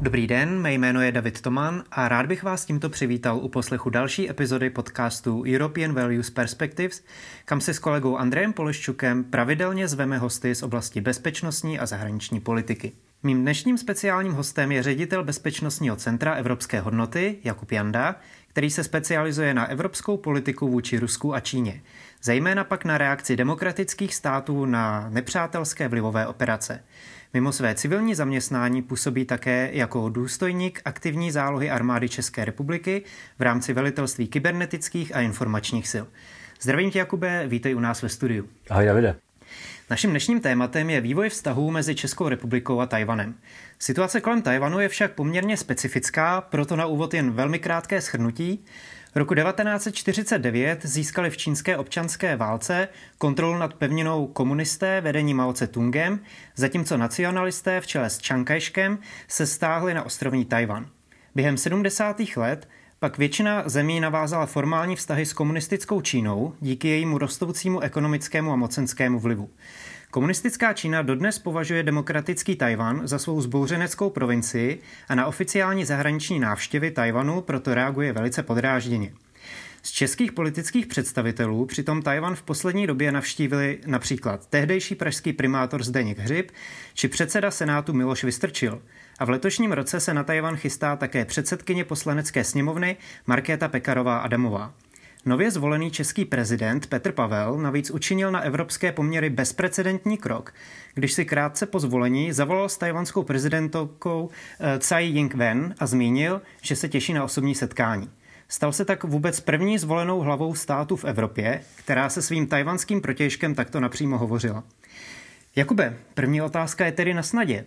Dobrý den, mé jméno je David Toman a rád bych vás tímto přivítal u poslechu další epizody podcastu European Values Perspectives, kam si s kolegou Andrejem Poleščukem pravidelně zveme hosty z oblasti bezpečnostní a zahraniční politiky. Mým dnešním speciálním hostem je ředitel Bezpečnostního centra Evropské hodnoty Jakub Janda, který se specializuje na evropskou politiku vůči Rusku a Číně, zejména pak na reakci demokratických států na nepřátelské vlivové operace. Mimo své civilní zaměstnání působí také jako důstojník aktivní zálohy armády České republiky v rámci velitelství kybernetických a informačních sil. Zdravím tě, Jakube, vítej u nás ve studiu. Ahoj, Davide. Naším dnešním tématem je vývoj vztahů mezi Českou republikou a Tajvanem. Situace kolem Tajvanu je však poměrně specifická, proto na úvod jen velmi krátké shrnutí. Roku 1949 získali v čínské občanské válce kontrolu nad pevninou komunisté vedení Mao Tse-tungem, zatímco nacionalisté v čele s Chiang Kai-shkem se stáhli na ostrovní Tajvan. Během 70. let pak většina zemí navázala formální vztahy s komunistickou Čínou díky jejímu rostoucímu ekonomickému a mocenskému vlivu. Komunistická Čína dodnes považuje demokratický Tajvan za svou zbouřeneckou provincii a na oficiální zahraniční návštěvy Tajvanu proto reaguje velice podrážděně. Z českých politických představitelů přitom Tajvan v poslední době navštívili například tehdejší pražský primátor Zdeněk Hřib či předseda Senátu Miloš Vystrčil. A v letošním roce se na Tajvan chystá také předsedkyně poslanecké sněmovny Markéta Pekarová Adamová. Nově zvolený český prezident Petr Pavel navíc učinil na evropské poměry bezprecedentní krok, když si krátce po zvolení zavolal s tajvanskou prezidentkou eh, Tsai Ing-wen a zmínil, že se těší na osobní setkání. Stal se tak vůbec první zvolenou hlavou státu v Evropě, která se svým tajvanským protěžkem takto napřímo hovořila. Jakube, první otázka je tedy na snadě.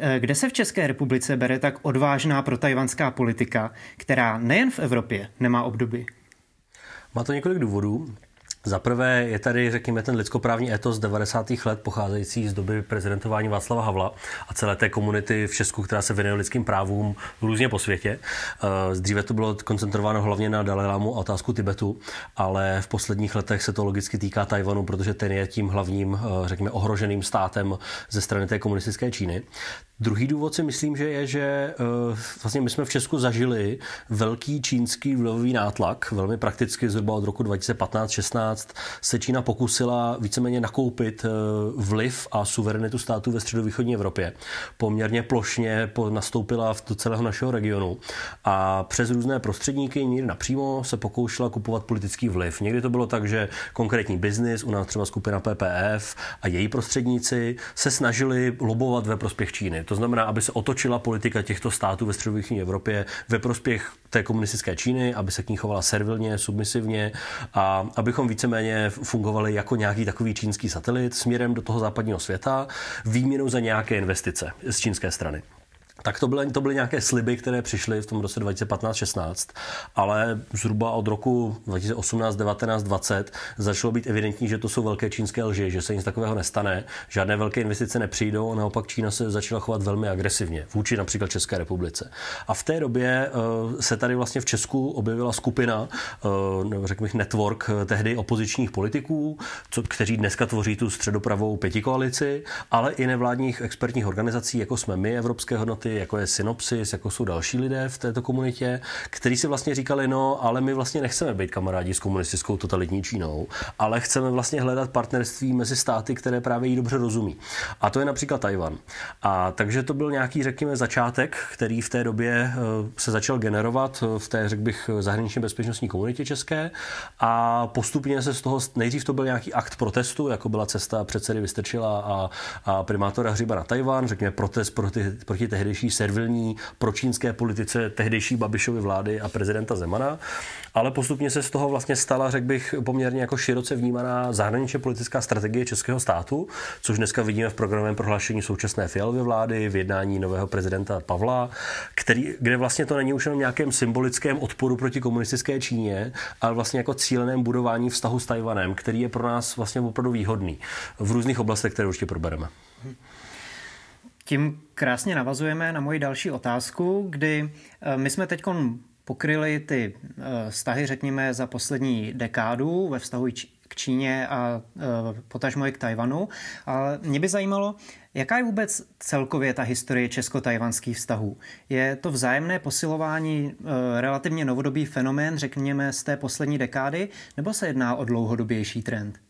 Eh, kde se v České republice bere tak odvážná protajvanská politika, která nejen v Evropě nemá obdoby? Má to několik důvodů. Za prvé je tady, řekněme, ten lidskoprávní etos 90. let pocházející z doby prezidentování Václava Havla a celé té komunity v Česku, která se věnuje lidským právům různě po světě. Eh, dříve to bylo koncentrováno hlavně na Dalajlámu a otázku Tibetu, ale v posledních letech se to logicky týká Tajvanu, protože ten je tím hlavním, eh, řekněme, ohroženým státem ze strany té komunistické Číny. Druhý důvod si myslím, že je, že uh, vlastně my jsme v Česku zažili velký čínský vlivový nátlak, velmi prakticky zhruba od roku 2015-16 se Čína pokusila víceméně nakoupit uh, vliv a suverenitu států ve středovýchodní Evropě. Poměrně plošně nastoupila do celého našeho regionu a přes různé prostředníky, někdy napřímo se pokoušela kupovat politický vliv. Někdy to bylo tak, že konkrétní biznis, u nás třeba skupina PPF a její prostředníci se snažili lobovat ve prospěch Číny. To znamená, aby se otočila politika těchto států ve středovýchodní Evropě ve prospěch té komunistické Číny, aby se k ní chovala servilně, submisivně a abychom víceméně fungovali jako nějaký takový čínský satelit směrem do toho západního světa, výměnou za nějaké investice z čínské strany. Tak to byly, to byly nějaké sliby, které přišly v tom roce 2015-16, ale zhruba od roku 2018, 19, 20 začalo být evidentní, že to jsou velké čínské lži, že se nic takového nestane, žádné velké investice nepřijdou a naopak Čína se začala chovat velmi agresivně vůči například České republice. A v té době uh, se tady vlastně v Česku objevila skupina, uh, řekl bych network eh, tehdy opozičních politiků, co, kteří dneska tvoří tu středopravou pětikoalici, ale i nevládních expertních organizací, jako jsme my, Evropské hodnoty, jako je Synopsis, jako jsou další lidé v této komunitě, kteří si vlastně říkali, no, ale my vlastně nechceme být kamarádi s komunistickou totalitní Čínou, ale chceme vlastně hledat partnerství mezi státy, které právě jí dobře rozumí. A to je například Tajvan. A takže to byl nějaký, řekněme, začátek, který v té době eh, se začal generovat v té, řekl bych, zahraničně bezpečnostní komunitě české a postupně se z toho, nejdřív to byl nějaký akt protestu, jako byla cesta předsedy Vystrčila a, a primátora Hřiba na Tajvan, řekněme protest proti, proti tehdejší tehdejší servilní pročínské politice tehdejší Babišovy vlády a prezidenta Zemana, ale postupně se z toho vlastně stala, řekl bych, poměrně jako široce vnímaná zahraničně politická strategie českého státu, což dneska vidíme v programovém prohlášení současné Fialovy vlády, v jednání nového prezidenta Pavla, který, kde vlastně to není už jenom nějakém symbolickém odporu proti komunistické Číně, ale vlastně jako cíleném budování vztahu s Tajvanem, který je pro nás vlastně opravdu výhodný v různých oblastech, které určitě probereme. Tím krásně navazujeme na moji další otázku, kdy eh, my jsme teď pokryli ty eh, vztahy, řekněme, za poslední dekádu ve vztahu k Číně a potažmo i k Tajvanu. Ale mě by zajímalo, Jaká je vůbec celkově ta historie česko-tajvanských vztahů? Je to vzájemné posilování relativně novodobý fenomén, řekněme, z té poslední dekády, nebo se jedná o dlouhodobější trend?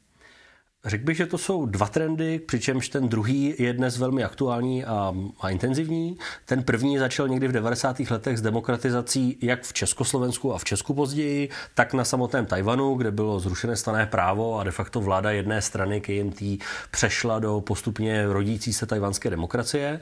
Řekl bych, že to jsou dva trendy, přičemž ten druhý je dnes velmi aktuální a, a intenzivní. Ten první začal někdy v 90. letech s demokratizací jak v Československu a v Česku později, tak na samotném Tajvanu, kde bylo zrušené stané právo a de facto vláda jedné strany KMT přešla do postupně rodící se tajvanské demokracie.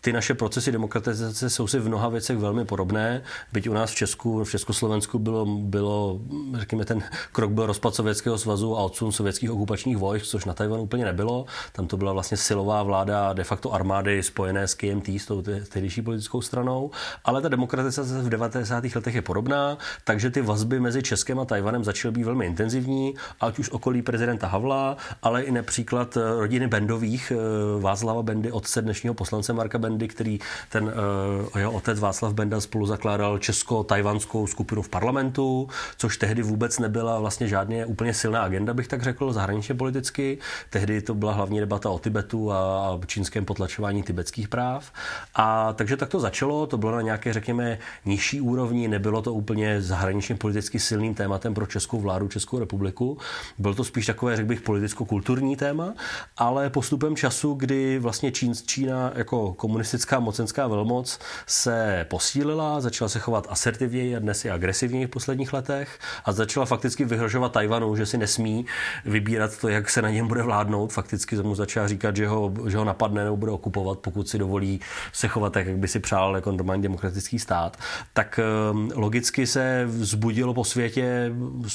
Ty naše procesy demokratizace jsou si v mnoha věcech velmi podobné. Byť u nás v Česku, v Československu bylo, bylo řekněme, ten krok byl rozpad Sovětského svazu a odsun sovětských okupačních vojsk, což na Tajvanu úplně nebylo. Tam to byla vlastně silová vláda de facto armády spojené s KMT, s tou tehdejší politickou stranou. Ale ta demokratizace v 90. letech je podobná, takže ty vazby mezi Českem a Tajvanem začaly být velmi intenzivní, ať už okolí prezidenta Havla, ale i například rodiny Bendových, eh, Václava Bendy, otce dnešního poslance Marka Bendy, který ten uh, jeho otec Václav Benda spolu zakládal česko-tajvanskou skupinu v parlamentu, což tehdy vůbec nebyla vlastně žádně úplně silná agenda, bych tak řekl, zahraničně politicky. Tehdy to byla hlavní debata o Tibetu a čínském potlačování tibetských práv. A takže tak to začalo, to bylo na nějaké, řekněme, nižší úrovni, nebylo to úplně zahraničně politicky silným tématem pro českou vládu, Českou republiku. Byl to spíš takové, řekl bych, politicko-kulturní téma, ale postupem času, kdy vlastně Čín, Čína jako komunistická mocenská velmoc se posílila, začala se chovat asertivněji a dnes i agresivněji v posledních letech a začala fakticky vyhrožovat Tajvanu, že si nesmí vybírat to, jak se na něm bude vládnout. Fakticky mu začala říkat, že ho, že ho napadne nebo bude okupovat, pokud si dovolí se chovat tak, jak by si přál jako normální demokratický stát. Tak ehm, logicky se vzbudilo po světě,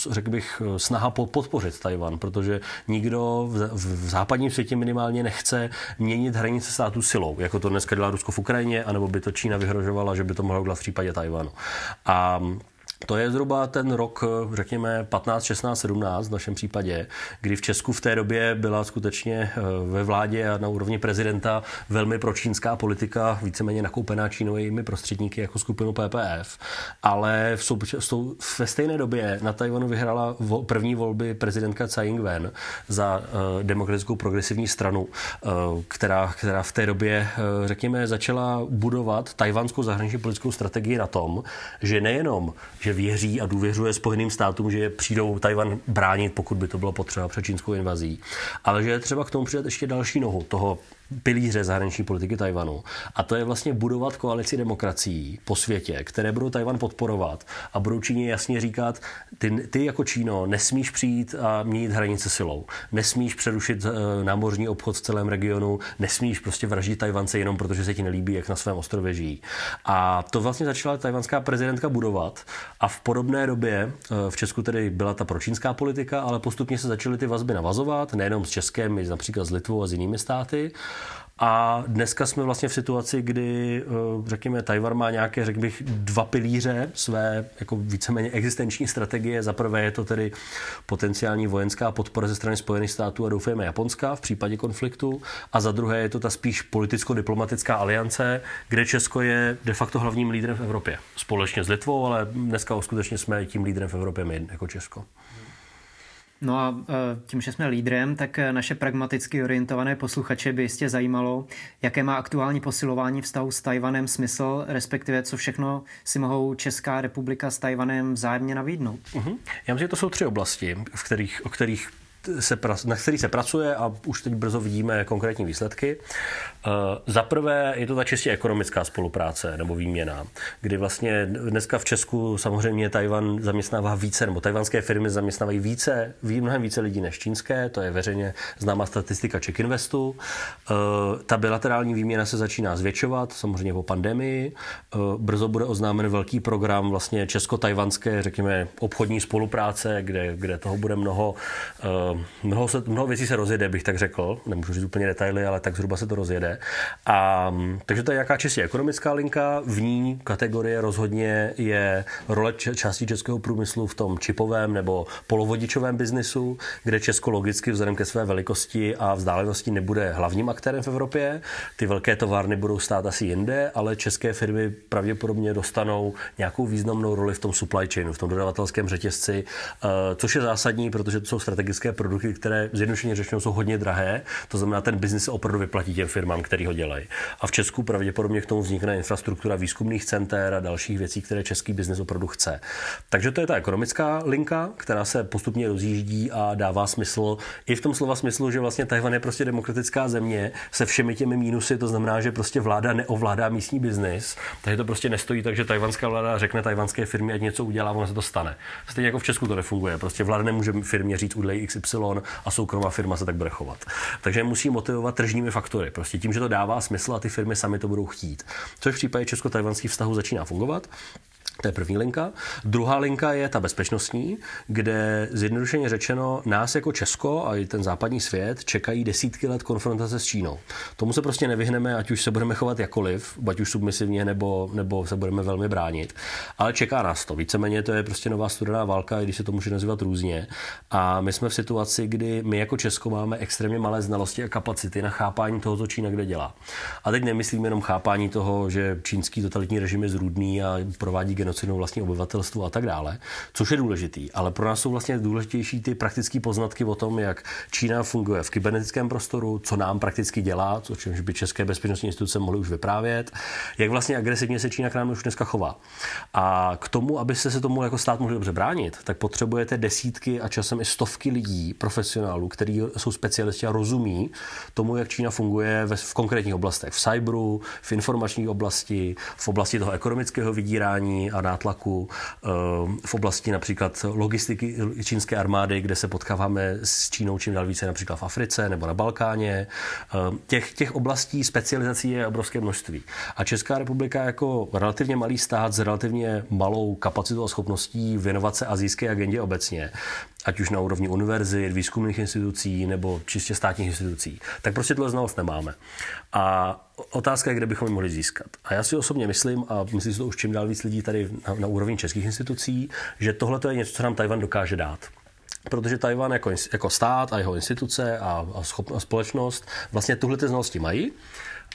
řekl bych, snaha podpořit Tajvan, protože nikdo v, západním světě minimálně nechce měnit hranice státu silou, jako to dneska dělá Rusko v Ukrajině, anebo by to Čína vyhrožovala, že by to mohlo udělat v případě Tajvanu. A to je zhruba ten rok, řekněme, 15, 16, 17 v našem případě, kdy v Česku v té době byla skutečně eh, ve vládě a na úrovni prezidenta velmi pročínská politika, víceméně nakoupená Čínovými prostředníky jako skupinu PPF. Ale v souč- ve stejné době na Tajvanu vyhrála vo- první volby prezidentka Tsai Ing-wen za uh, demokratickou progresivní stranu, uh, která, která v té době, uh, řekněme, začala budovat tajvanskou zahraniční politickou strategii na tom, že nejenom, že že věří a důvěřuje Spojeným státům, že přijdou Tajvan bránit, pokud by to bylo potřeba před čínskou invazí. Ale že je třeba k tomu přidat ještě další nohu toho pilíře zahraniční politiky Tajvanu. A to je vlastně budovat koalici demokracií po světě, které budou Tajvan podporovat a budou Číně jasně říkat, ty, ty jako Číno nesmíš přijít a měnit hranice silou. Nesmíš přerušit uh, námořní obchod v celém regionu, nesmíš prostě vraždit Tajvance jenom protože se ti nelíbí, jak na svém ostrově žijí. A to vlastně začala tajvanská prezidentka budovat a v podobné době uh, v Česku tedy byla ta pročínská politika, ale postupně se začaly ty vazby navazovat, nejenom s Českem, i například s Litvou a s jinými státy. A dneska jsme vlastně v situaci, kdy, eh, řekněme, Tajvar má nějaké, řekl bych, dva pilíře své jako víceméně existenční strategie. Za prvé je to tedy potenciální vojenská podpora ze strany Spojených států a doufejme Japonska v případě konfliktu. A za druhé je to ta spíš politicko-diplomatická aliance, kde Česko je de facto hlavním lídrem v Evropě. Společně s Litvou, ale dneska skutečně jsme tím lídrem v Evropě my jako Česko. No a e, tím, že jsme lídrem, tak e, naše pragmaticky orientované posluchače by jistě zajímalo, jaké má aktuální posilování vztahu s Tajvanem smysl, respektive co všechno si mohou Česká republika s Tajvanem vzájemně navídnout. Uh-huh. Já myslím, že to jsou tři oblasti, v kterých, o kterých se, na který se pracuje a už teď brzo vidíme konkrétní výsledky. Eh, za prvé je to ta čistě ekonomická spolupráce nebo výměna, kdy vlastně dneska v Česku samozřejmě Tajvan zaměstnává více, nebo tajvanské firmy zaměstnávají více, mnohem více lidí než čínské, to je veřejně známá statistika Czech Investu. Eh, ta bilaterální výměna se začíná zvětšovat, samozřejmě po pandemii. Eh, brzo bude oznámen velký program vlastně česko-tajvanské, řekněme, obchodní spolupráce, kde, kde toho bude mnoho mnoho, se, mnoho věcí se rozjede, bych tak řekl. Nemůžu říct úplně detaily, ale tak zhruba se to rozjede. A, takže to je jaká čistě ekonomická linka. V ní kategorie rozhodně je role části českého průmyslu v tom čipovém nebo polovodičovém biznisu, kde Česko logicky vzhledem ke své velikosti a vzdálenosti nebude hlavním aktérem v Evropě. Ty velké továrny budou stát asi jinde, ale české firmy pravděpodobně dostanou nějakou významnou roli v tom supply chainu, v tom dodavatelském řetězci, eh, což je zásadní, protože to jsou strategické produkty, které zjednodušeně řečeno jsou hodně drahé. To znamená, ten biznis se opravdu vyplatí těm firmám, který ho dělají. A v Česku pravděpodobně k tomu vznikne infrastruktura výzkumných center a dalších věcí, které český biznis opravdu chce. Takže to je ta ekonomická linka, která se postupně rozjíždí a dává smysl i v tom slova smyslu, že vlastně Tajvan je prostě demokratická země se všemi těmi mínusy, to znamená, že prostě vláda neovládá místní biznis, takže to prostě nestojí tak, že tajvanská vláda řekne tajvanské firmě, ať něco udělá, ono se to stane. Stejně jako v Česku to nefunguje. Prostě vláda nemůže firmě říct udělej XY a soukromá firma se tak bude chovat. Takže musí motivovat tržními faktory. Prostě tím, že to dává smysl a ty firmy sami to budou chtít. Což v případě česko-tajvanských vztahů začíná fungovat. To je první linka. Druhá linka je ta bezpečnostní, kde zjednodušeně řečeno nás jako Česko a i ten západní svět čekají desítky let konfrontace s Čínou. Tomu se prostě nevyhneme, ať už se budeme chovat jakoliv, ať už submisivně nebo, nebo se budeme velmi bránit. Ale čeká nás to. Víceméně to je prostě nová studená válka, i když se to může nazývat různě. A my jsme v situaci, kdy my jako Česko máme extrémně malé znalosti a kapacity na chápání toho, co Čína kde dělá. A teď nemyslím jenom chápání toho, že čínský totalitní režim je zrůdný a provádí genocidu vlastní obyvatelstvo a tak dále, což je důležitý. Ale pro nás jsou vlastně důležitější ty praktické poznatky o tom, jak Čína funguje v kybernetickém prostoru, co nám prakticky dělá, co čemž by české bezpečnostní instituce mohly už vyprávět, jak vlastně agresivně se Čína k nám už dneska chová. A k tomu, abyste se tomu jako stát mohli dobře bránit, tak potřebujete desítky a časem i stovky lidí, profesionálů, kteří jsou specialisti a rozumí tomu, jak Čína funguje v konkrétních oblastech. V cyberu, v informační oblasti, v oblasti toho ekonomického vydírání, a nátlaku eh, v oblasti například logistiky čínské armády, kde se potkáváme s Čínou čím dál více například v Africe nebo na Balkáně. Eh, těch, těch oblastí specializací je obrovské množství. A Česká republika jako relativně malý stát s relativně malou kapacitou a schopností věnovat se azijské agendě obecně, ať už na úrovni univerzit, výzkumných institucí nebo čistě státních institucí, tak prostě tohle znalost nemáme. A otázka je, kde bychom ji mohli získat. A já si osobně myslím, a myslím si to už čím dál víc lidí tady na, na úrovni českých institucí, že tohle je něco, co nám Tajvan dokáže dát. Protože Tajvan jako, jako stát a jeho instituce a, a, schop, a společnost vlastně tuhle znalosti mají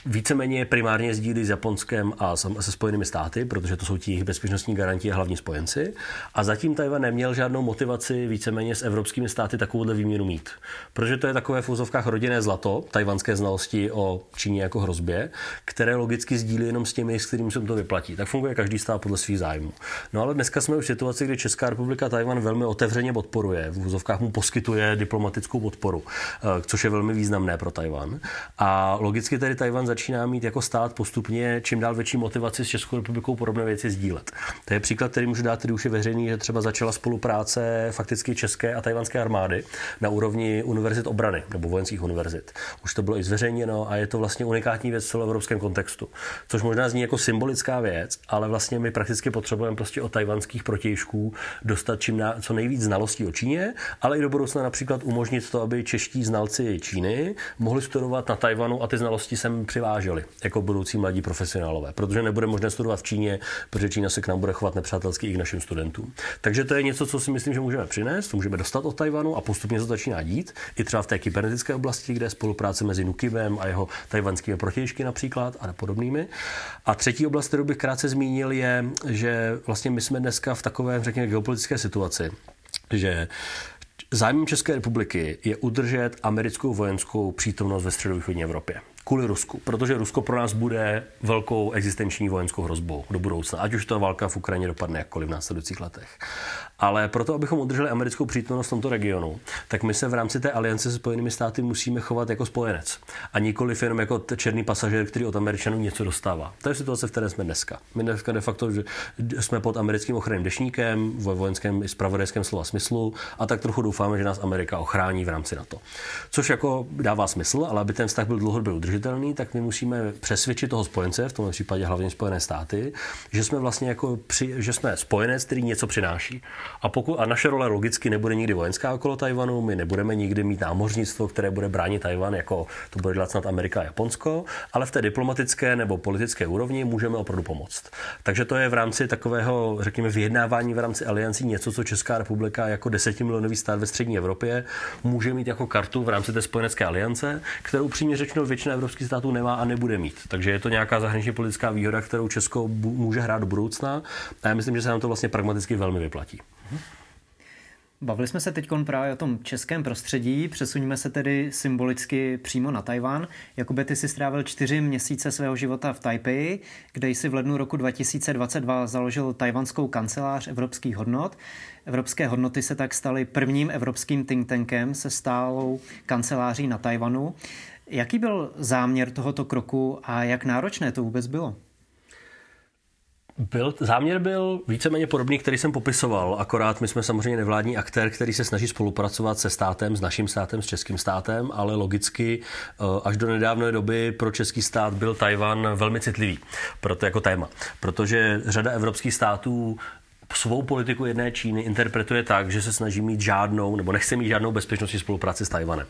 víceméně primárně sdílí s Japonskem a se Spojenými státy, protože to jsou ti jejich bezpečnostní garanti a hlavní spojenci. A zatím Tajvan neměl žádnou motivaci víceméně s evropskými státy takovouhle výměnu mít. Protože to je takové v úzovkách rodinné zlato, tajvanské znalosti o Číně jako hrozbě, které logicky sdílí jenom s těmi, s kterými se to vyplatí. Tak funguje každý stát podle svých zájmů. No ale dneska jsme už v situaci, kdy Česká republika Tajvan velmi otevřeně podporuje. V úzovkách mu poskytuje diplomatickou podporu, eh, což je velmi významné pro Tajvan. A logicky tedy Tajvan začíná mít jako stát postupně čím dál větší motivaci s Českou republikou podobné věci sdílet. To je příklad, který můžu dát, který už je veřejný, že třeba začala spolupráce fakticky české a tajvanské armády na úrovni univerzit obrany nebo vojenských univerzit. Už to bylo i zveřejněno a je to vlastně unikátní věc v celoevropském kontextu. Což možná zní jako symbolická věc, ale vlastně my prakticky potřebujeme prostě od tajvanských protějšků dostat čím na, co nejvíc znalostí o Číně, ale i do budoucna například umožnit to, aby čeští znalci Číny mohli studovat na Tajvanu a ty znalosti sem přiváželi jako budoucí mladí profesionálové, protože nebude možné studovat v Číně, protože Čína se k nám bude chovat nepřátelsky i k našim studentům. Takže to je něco, co si myslím, že můžeme přinést, to můžeme dostat od Tajvanu a postupně se to začíná dít, i třeba v té kybernetické oblasti, kde je spolupráce mezi Nukivem a jeho tajvanskými protějšky například a podobnými. A třetí oblast, kterou bych krátce zmínil, je, že vlastně my jsme dneska v takové, řekněme, geopolitické situaci, že Zájmem České republiky je udržet americkou vojenskou přítomnost ve středovýchodní Evropě kvůli Rusku, protože Rusko pro nás bude velkou existenční vojenskou hrozbou do budoucna, ať už ta válka v Ukrajině dopadne jakkoliv v následujících letech. Ale proto, abychom udrželi americkou přítomnost v tomto regionu, tak my se v rámci té aliance se Spojenými státy musíme chovat jako spojenec. A nikoli jenom jako černý pasažér, který od Američanů něco dostává. To je situace, v které jsme dneska. My dneska de facto že jsme pod americkým ochranným dešníkem, ve vojenském i spravodajském slova smyslu a tak trochu doufáme, že nás Amerika ochrání v rámci NATO. Což jako dává smysl, ale aby ten vztah byl dlouhodobě udržitelný, tak my musíme přesvědčit toho spojence, v tomto případě hlavně Spojené státy, že jsme vlastně jako při, že jsme spojenec, který něco přináší. A, pokud, a naše role logicky nebude nikdy vojenská okolo Tajvanu, my nebudeme nikdy mít námořnictvo, které bude bránit Tajvan, jako to bude dělat snad Amerika a Japonsko, ale v té diplomatické nebo politické úrovni můžeme opravdu pomoct. Takže to je v rámci takového, řekněme, vyjednávání v rámci aliancí něco, co Česká republika jako desetimilionový stát ve střední Evropě může mít jako kartu v rámci té spojenecké aliance, kterou přímě řečeno většina evropských států nemá a nebude mít. Takže je to nějaká zahraniční politická výhoda, kterou Česko může hrát do budoucna a já myslím, že se nám to vlastně pragmaticky velmi vyplatí. Bavili jsme se teď právě o tom českém prostředí, přesuníme se tedy symbolicky přímo na Tajván. Jakube, ty si strávil čtyři měsíce svého života v Taipei, kde jsi v lednu roku 2022 založil tajvanskou kancelář evropských hodnot. Evropské hodnoty se tak staly prvním evropským think tankem se stálou kanceláří na Tajvanu. Jaký byl záměr tohoto kroku a jak náročné to vůbec bylo? Byl, záměr byl víceméně podobný, který jsem popisoval, akorát my jsme samozřejmě nevládní aktér, který se snaží spolupracovat se státem, s naším státem, s českým státem, ale logicky eh, až do nedávné doby pro český stát byl Tajvan velmi citlivý proto jako téma, protože řada evropských států svou politiku jedné Číny interpretuje tak, že se snaží mít žádnou, nebo nechce mít žádnou bezpečnostní spolupráci s Tajvanem.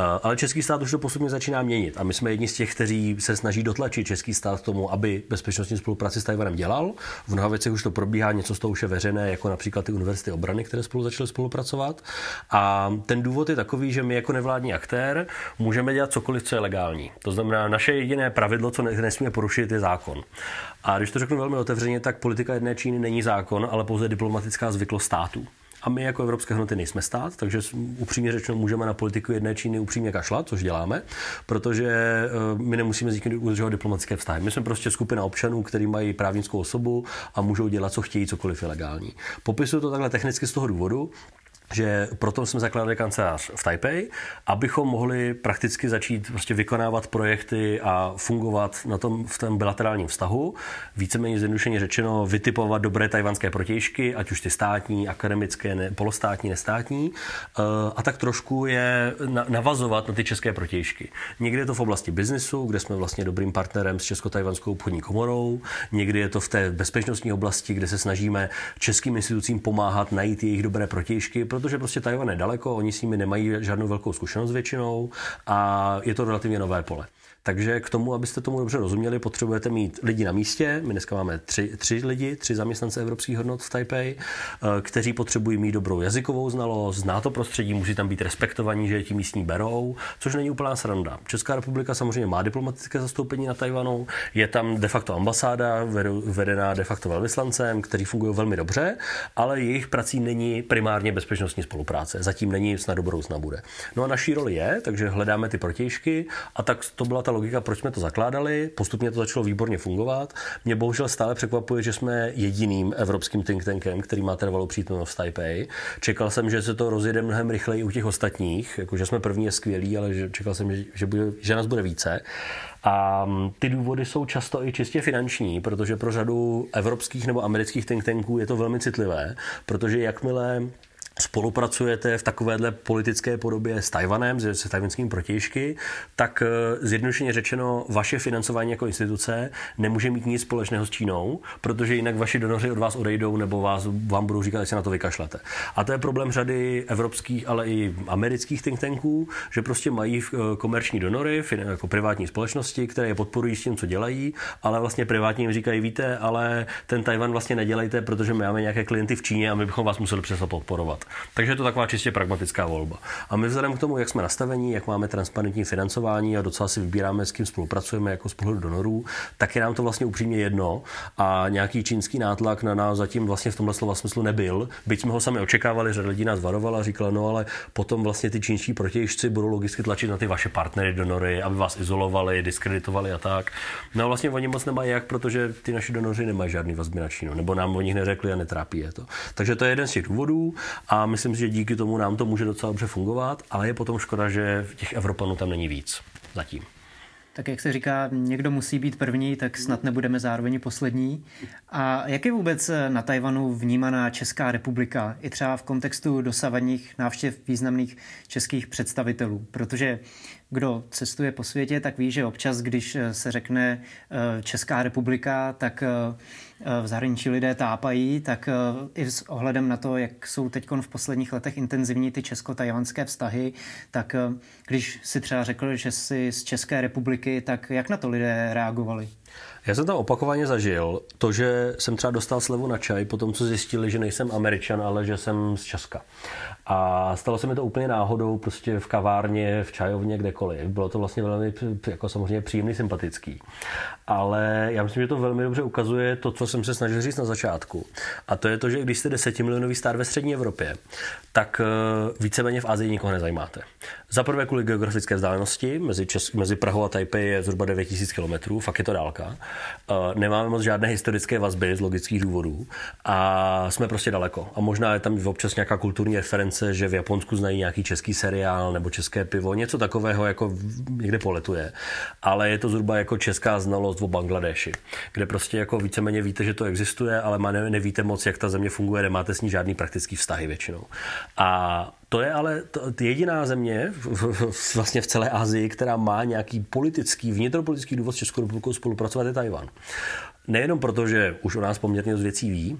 Eh, ale český stát už to postupně začíná měnit a my jsme jedni z těch, kteří se snaží dotlačit český stát k tomu, aby bezpečnostní spolupráci s Tajvanem dělal. V mnoha věcech už to probíhá, něco z toho už je veřejné, jako například ty univerzity obrany, které spolu začaly spolupracovat. A ten důvod je takový, že my jako nevládní aktér můžeme dělat cokoliv, co je legální. To znamená, naše jediné pravidlo, co nesmíme porušit, je zákon. A když to řeknu velmi otevřeně, tak politika jedné Číny není zákon, ale pouze diplomatická zvyklost států. A my jako Evropské hodnoty nejsme stát, takže upřímně řečeno můžeme na politiku jedné Číny upřímně kašlat, což děláme, protože eh, my nemusíme s nikým udržovat diplomatické vztahy. My jsme prostě skupina občanů, kteří mají právnickou osobu a můžou dělat, co chtějí, cokoliv ilegální. Popisuju to takhle technicky z toho důvodu, že proto jsme zakládali kancelář v Taipei, abychom mohli prakticky začít prostě vykonávat projekty a fungovat na tom, v tom bilaterálním vztahu. Víceméně zjednodušeně řečeno vytipovat dobré tajvanské protějšky, ať už ty státní, akademické, ne, polostátní, nestátní, eh, a tak trošku je navazovat na ty české protějšky. Někdy je to v oblasti biznisu, kde jsme vlastně dobrým partnerem s Česko-Tajvanskou obchodní komorou, někdy je to v té bezpečnostní oblasti, kde se snažíme českým institucím pomáhat najít jejich dobré protějšky, protože prostě Tajvan je daleko, oni s nimi nemají žádnou velkou zkušenost většinou a je to relativně nové pole. Takže k tomu, abyste tomu dobře rozuměli, potřebujete mít lidi na místě. My dneska máme tři, tři lidi, tři zaměstnance evropských hodnot v Taipei, eh, kteří potřebují mít dobrou jazykovou znalost, zná to prostředí, musí tam být respektovaní, že je ti místní berou, což není úplná sranda. Česká republika samozřejmě má diplomatické zastoupení na Tajvanu, je tam de facto ambasáda, vedená de facto velvyslancem, který fungují velmi dobře, ale jejich prací není primárně bezpečnostní spolupráce. Zatím není, snad do budoucna bude. No a naší roli je, takže hledáme ty protějšky a tak to byla ta logika, proč jsme to zakládali, postupně to začalo výborně fungovat. Mě bohužel stále překvapuje, že jsme jediným evropským think tankem, který má trvalou přítomnost v Taipei. Čekal jsem, že se to rozjede mnohem rychleji u těch ostatních, jako že jsme první je skvělí, ale že, čekal jsem, že, že, bude, že nás bude více. A mm, ty důvody jsou často i čistě finanční, protože pro řadu evropských nebo amerických think tanků je to velmi citlivé, protože jakmile spolupracujete v takovéhle politické podobě s Tajvanem, se tajvanskými protějšky, tak eh, zjednodušeně řečeno, vaše financování jako instituce nemůže mít nic společného s Čínou, protože jinak vaši donoři od vás odejdou nebo vás, vám budou říkat, že se na to vykašlete. A to je problém řady evropských, ale i amerických think tanků, že prostě mají eh, komerční donory, jako privátní společnosti, které je podporují s tím, co dělají, ale vlastně privátně říkají, víte, ale ten Tajvan vlastně nedělejte, protože my máme nějaké klienty v Číně a my bychom vás museli přesto podporovat. Takže je to taková čistě pragmatická volba. A my vzhledem k tomu, jak jsme nastavení, jak máme transparentní financování a docela si vybíráme, s kým spolupracujeme jako z pohledu donorů, tak je nám to vlastně upřímně jedno a nějaký čínský nátlak na nás zatím vlastně v tomhle slova smyslu nebyl. Byť jsme ho sami očekávali, že lidí nás varovala, říkala, no ale potom vlastně ty čínští protějšci budou logicky tlačit na ty vaše partnery, donory, aby vás izolovali, diskreditovali a tak. No a vlastně oni moc nemají jak, protože ty naši donoři nemají žádný vazby na Čínu, nebo nám o nich neřekli a netrápí je to. Takže to je jeden z těch důvodů a myslím si, že díky tomu nám to může docela dobře fungovat, ale je potom škoda, že těch Evropanů tam není víc zatím. Tak jak se říká, někdo musí být první, tak snad nebudeme zároveň poslední. A jak je vůbec na Tajvanu vnímaná Česká republika, i třeba v kontextu dosavadních návštěv významných českých představitelů? Protože kdo cestuje po světě, tak ví, že občas, když se řekne Česká republika, tak v zahraničí lidé tápají, tak i s ohledem na to, jak jsou teď v posledních letech intenzivní ty česko-tajvanské vztahy, tak když si třeba řekl, že jsi z České republiky, tak jak na to lidé reagovali? Já jsem tam opakovaně zažil to, že jsem třeba dostal slevu na čaj po tom, co zjistili, že nejsem američan, ale že jsem z Česka. A stalo se mi to úplně náhodou, prostě v kavárně, v čajovně, kdekoliv. Bylo to vlastně velmi, jako samozřejmě příjemný, sympatický. Ale já myslím, že to velmi dobře ukazuje to, co jsem se snažil říct na začátku. A to je to, že když jste desetimilionový stát ve střední Evropě, tak eh, víceméně v Asii nikoho nezajímáte. Za prvé kvůli geografické vzdálenosti, mezi, Česk- mezi Prahou a Taipei je zhruba 9000 km, fakt je to dálka. Eh, nemáme moc žádné historické vazby z logických důvodů a jsme prostě daleko. A možná je tam občas nějaká kulturní reference, že v Japonsku znají nějaký český seriál nebo české pivo, něco takového jako někde poletuje. Ale je to zhruba jako česká znalost o Bangladeši, kde prostě jako víceméně víte, že to existuje, ale nevíte moc, jak ta země funguje, nemáte s ní žádný praktický vztahy většinou. A to je ale jediná země v, v, vlastně v celé Asii, která má nějaký politický, vnitropolitický důvod s Českou republikou spolupracovat, je Tajvan. Nejenom proto, že už o nás poměrně dost věcí ví,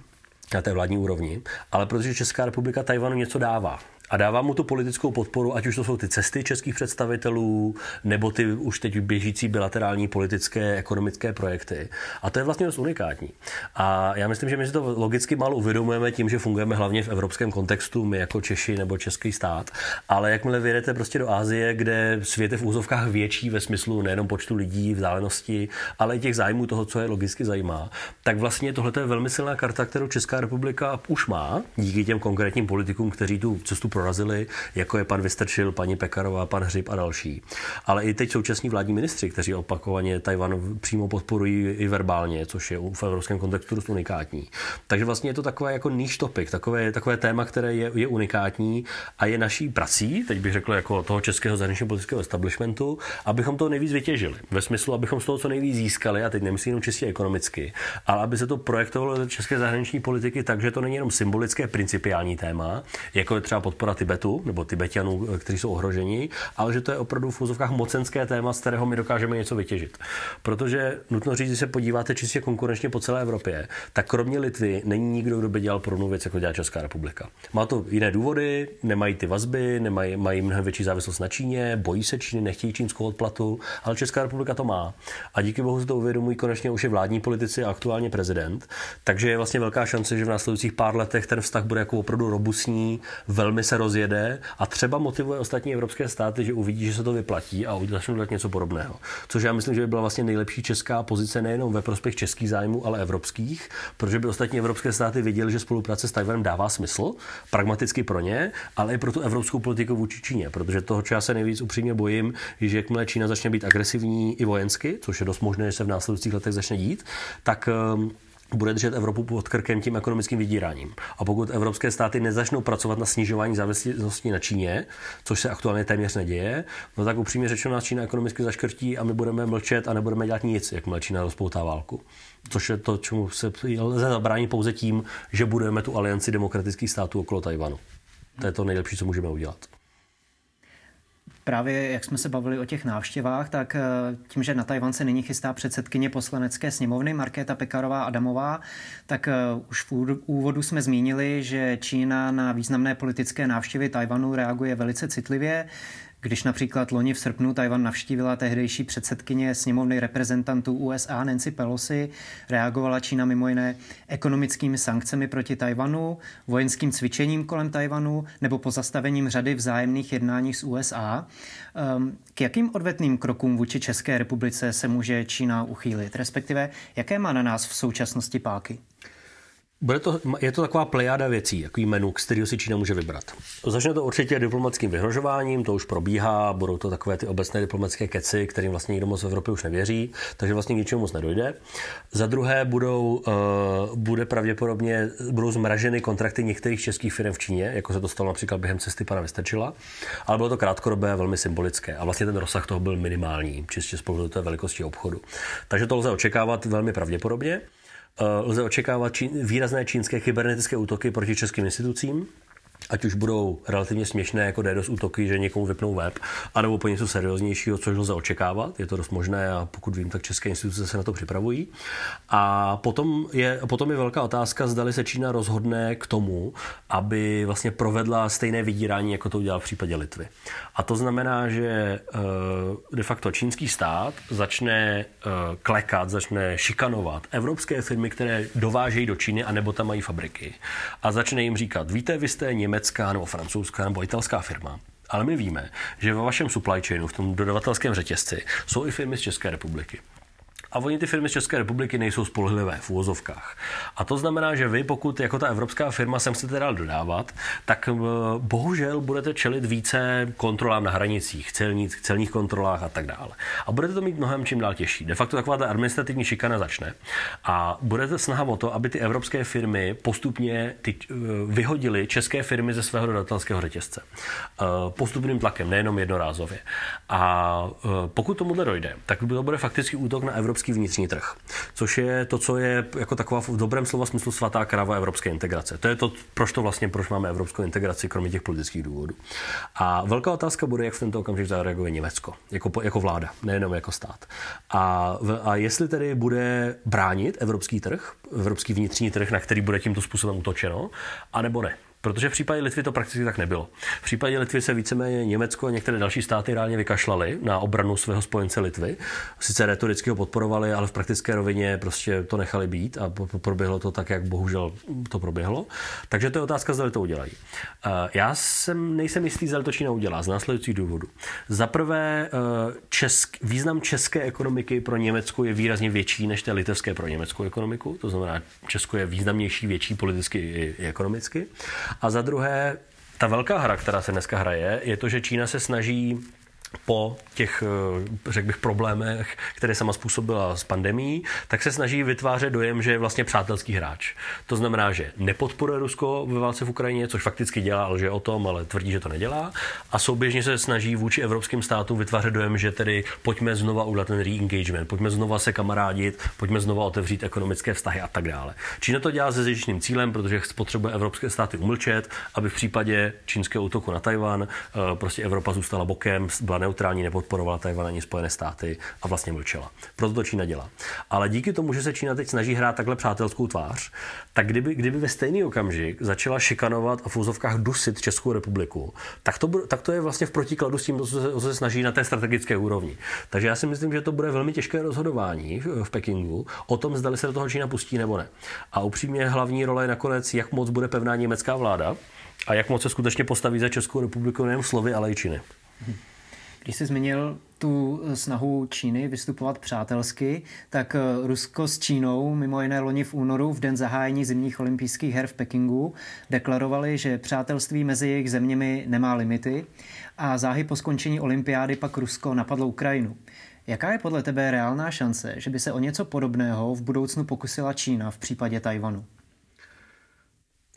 na té vládní úrovni, ale protože Česká republika Tajvanu něco dává a dává mu tu politickou podporu, ať už to jsou ty cesty českých představitelů, nebo ty už teď běžící bilaterální politické, ekonomické projekty. A to je vlastně dost unikátní. A já myslím, že my si to logicky málo uvědomujeme tím, že fungujeme hlavně v evropském kontextu, my jako Češi nebo český stát. Ale jakmile vyjedete prostě do Ázie, kde svět je v úzovkách větší ve smyslu nejenom počtu lidí, vzdálenosti, ale i těch zájmů toho, co je logicky zajímá, tak vlastně tohle je velmi silná karta, kterou Česká republika už má díky těm konkrétním politikům, kteří tu cestu prorazili, jako je pan Vystrčil, paní Pekarová, pan Hřib a další. Ale i teď současní vládní ministři, kteří opakovaně Tajvan přímo podporují i verbálně, což je v evropském kontextu dost unikátní. Takže vlastně je to takové jako niche topic, takové, takové téma, které je, je unikátní a je naší prací, teď bych řekl jako toho českého zahraničního politického establishmentu, abychom to nejvíc vytěžili. Ve smyslu, abychom z toho co nejvíc získali, a teď nemyslím jenom čistě ekonomicky, ale aby se to projektovalo do české zahraniční politiky tak, že to není jenom symbolické principiální téma, jako je třeba podpora podpora Tibetu nebo Tibetianů, eh, kteří jsou ohroženi, ale že to je opravdu v úzovkách mocenské téma, z kterého my dokážeme něco vytěžit. Protože nutno říct, že se podíváte čistě konkurenčně po celé Evropě, tak kromě Litvy není nikdo, kdo by dělal podobnou věc, jako dělá Česká republika. Má to jiné důvody, nemají ty vazby, nemají, mají mnohem větší závislost na Číně, bojí se Číny, nechtějí čínskou odplatu, ale Česká republika to má. A díky bohu si to uvědomují konečně už i vládní politici a aktuálně prezident. Takže je vlastně velká šance, že v následujících pár letech ten vztah bude jako opravdu robustní, velmi se se rozjede a třeba motivuje ostatní evropské státy, že uvidí, že se to vyplatí a začnou dělat něco podobného. Což já myslím, že by byla vlastně nejlepší česká pozice nejenom ve prospěch českých zájmů, ale evropských, protože by ostatní evropské státy viděly, že spolupráce s Tajvanem dává smysl, pragmaticky pro ně, ale i pro tu evropskou politiku vůči Číně, protože toho, já se nejvíc upřímně bojím, je, že jakmile Čína začne být agresivní i vojensky, což je dost možné, že se v následujících letech začne dít, tak ehm, bude držet Evropu pod krkem tím ekonomickým vydíráním. A pokud evropské státy nezačnou pracovat na snižování závislosti na Číně, což se aktuálně téměř neděje, no tak upřímně řečeno nás Čína ekonomicky zaškrtí a my budeme mlčet a nebudeme dělat nic, jakmile Čína rozpoutá válku. Což je to, čemu se lze zabránit pouze tím, že budeme tu alianci demokratických států okolo Tajvanu. To je to nejlepší, co můžeme udělat. Právě jak jsme se bavili o těch návštěvách, tak eh, tím, že na Tajvan se nyní chystá předsedkyně poslanecké sněmovny Markéta Pekarová Adamová, tak eh, už v úvodu jsme zmínili, že Čína na významné politické návštěvy Tajvanu reaguje velice citlivě. Když například loni v srpnu Tajvan navštívila tehdejší předsedkyně sněmovny reprezentantů USA Nancy Pelosi, reagovala Čína mimo jiné ekonomickými sankcemi proti Tajvanu, vojenským cvičením kolem Tajvanu nebo pozastavením řady vzájemných jednání s USA. Ehm, k jakým odvetným krokům vůči České republice se může Čína uchýlit, respektive jaké má na nás v současnosti páky? Bude to, je to taková plejada věcí, jaký menu, z kterého si Čína může vybrat. Začne to určitě diplomatickým vyhrožováním, to už probíhá, budou to takové ty obecné diplomatické keci, kterým vlastně nikdo moc v Evropě už nevěří, takže vlastně k ničemu moc nedojde. Za druhé budou, uh, bude pravděpodobně, budou zmraženy kontrakty některých českých firm v Číně, jako se to stalo například během cesty pana Vystrčila, ale bylo to krátkodobé velmi symbolické a vlastně ten rozsah toho byl minimální, čistě z pohledu té velikosti obchodu. Takže to lze očekávat velmi pravděpodobně. Eh, lze očekávat čín, výrazné čínské kybernetické útoky proti českým institucím, ať už budou relativně směšné jako DDoS útoky, že někomu vypnou web, anebo po něco serióznějšího, což lze očekávat, je to dost možné a pokud vím, tak české instituce se na to připravují. A potom je, potom je velká otázka, zdali se Čína rozhodne k tomu, aby vlastně provedla stejné vydírání, jako to udělal v případě Litvy. A to znamená, že eh, de facto čínský stát začne eh, klekat, začne šikanovat evropské firmy, které dovážejí do Číny, anebo tam mají fabriky. A začne jim říkat, víte, vy jste německá nebo francouzská nebo italská firma, ale my víme, že ve vašem supply chainu, v tom dodavatelském řetězci, jsou i firmy z České republiky. A oni ty firmy z České republiky nejsou spolehlivé v úvozovkách. A to znamená, že vy, pokud jako ta evropská firma sem chcete dál dodávat, tak eh, bohužel budete čelit více kontrolám na hranicích, celních, celních kontrolách a tak dále. A budete to mít mnohem čím dál těžší. De facto taková ta administrativní šikana začne. A budete snaha o to, aby ty evropské firmy postupně ty, eh, vyhodily české firmy ze svého dodatelského řetězce. Eh, postupným tlakem, nejenom jednorázově. A pokud tomuhle dojde, tak to bude fakticky útok na evropské evropský vnitřní trh, což je to, co je jako taková v dobrém slova smyslu svatá krava evropské integrace. To je to, proč to vlastně, proč máme evropskou integraci, kromě těch politických důvodů. A velká otázka bude, jak v tento okamžik zareaguje Německo, jako, jako vláda, nejenom jako stát. A, a jestli tedy bude bránit evropský trh, evropský vnitřní trh, na který bude tímto způsobem utočeno, anebo ne. Protože v případě Litvy to prakticky tak nebylo. V případě Litvy se víceméně Německo a některé další státy reálně vykašlali na obranu svého spojence Litvy. Sice retoricky ho podporovali, ale v praktické rovině prostě to nechali být a proběhlo to tak, jak bohužel to proběhlo. Takže to je otázka, zda to udělají. Já jsem, nejsem jistý, zda to Čína udělá z následujících důvodů. Za prvé, e, česk, význam české ekonomiky pro Německo je výrazně větší než té litevské pro německou ekonomiku. To znamená, Česko je významnější, větší politicky i ekonomicky. A za druhé, ta velká hra, která se dneska hraje, je to, že Čína se snaží po těch, eh, řekl bych, problémech, které sama způsobila s pandemí, tak se snaží vytvářet dojem, že je vlastně přátelský hráč. To znamená, že nepodporuje Rusko ve válce v Ukrajině, což fakticky dělá, ale že o tom, ale tvrdí, že to nedělá. A souběžně se snaží vůči evropským státům vytvářet dojem, že tedy pojďme znova udělat ten re-engagement, pojďme znova se kamarádit, pojďme znova otevřít ekonomické vztahy a tak dále. Čína to dělá se zjištěným cílem, protože potřebuje evropské státy umlčet, aby v případě čínského útoku na Tajvan eh, prostě Evropa zůstala bokem, byla neutrální, nepodporovala Tajvan ani Spojené státy a vlastně mlčela. Proto to Čína dělá. Ale díky tomu, že se Čína teď snaží hrát takhle přátelskou tvář, tak kdyby, kdyby ve stejný okamžik začala šikanovat a v úzovkách dusit Českou republiku, tak to, tak to je vlastně v protikladu s tím, co se, co se snaží na té strategické úrovni. Takže já si myslím, že to bude velmi těžké rozhodování v Pekingu o tom, zda se do toho Čína pustí nebo ne. A upřímně hlavní role je nakonec, jak moc bude pevná německá vláda a jak moc se skutečně postaví za Českou republiku nejen slovy, ale i činy. Když jsi zmínil tu snahu Číny vystupovat přátelsky, tak eh, Rusko s Čínou, mimo jiné loni v únoru, v den zahájení zimních olympijských her v Pekingu, deklarovali, že přátelství mezi jejich zeměmi nemá limity a záhy po skončení olympiády pak Rusko napadlo Ukrajinu. Jaká je podle tebe reálná šance, že by se o něco podobného v budoucnu pokusila Čína v případě Tajvanu?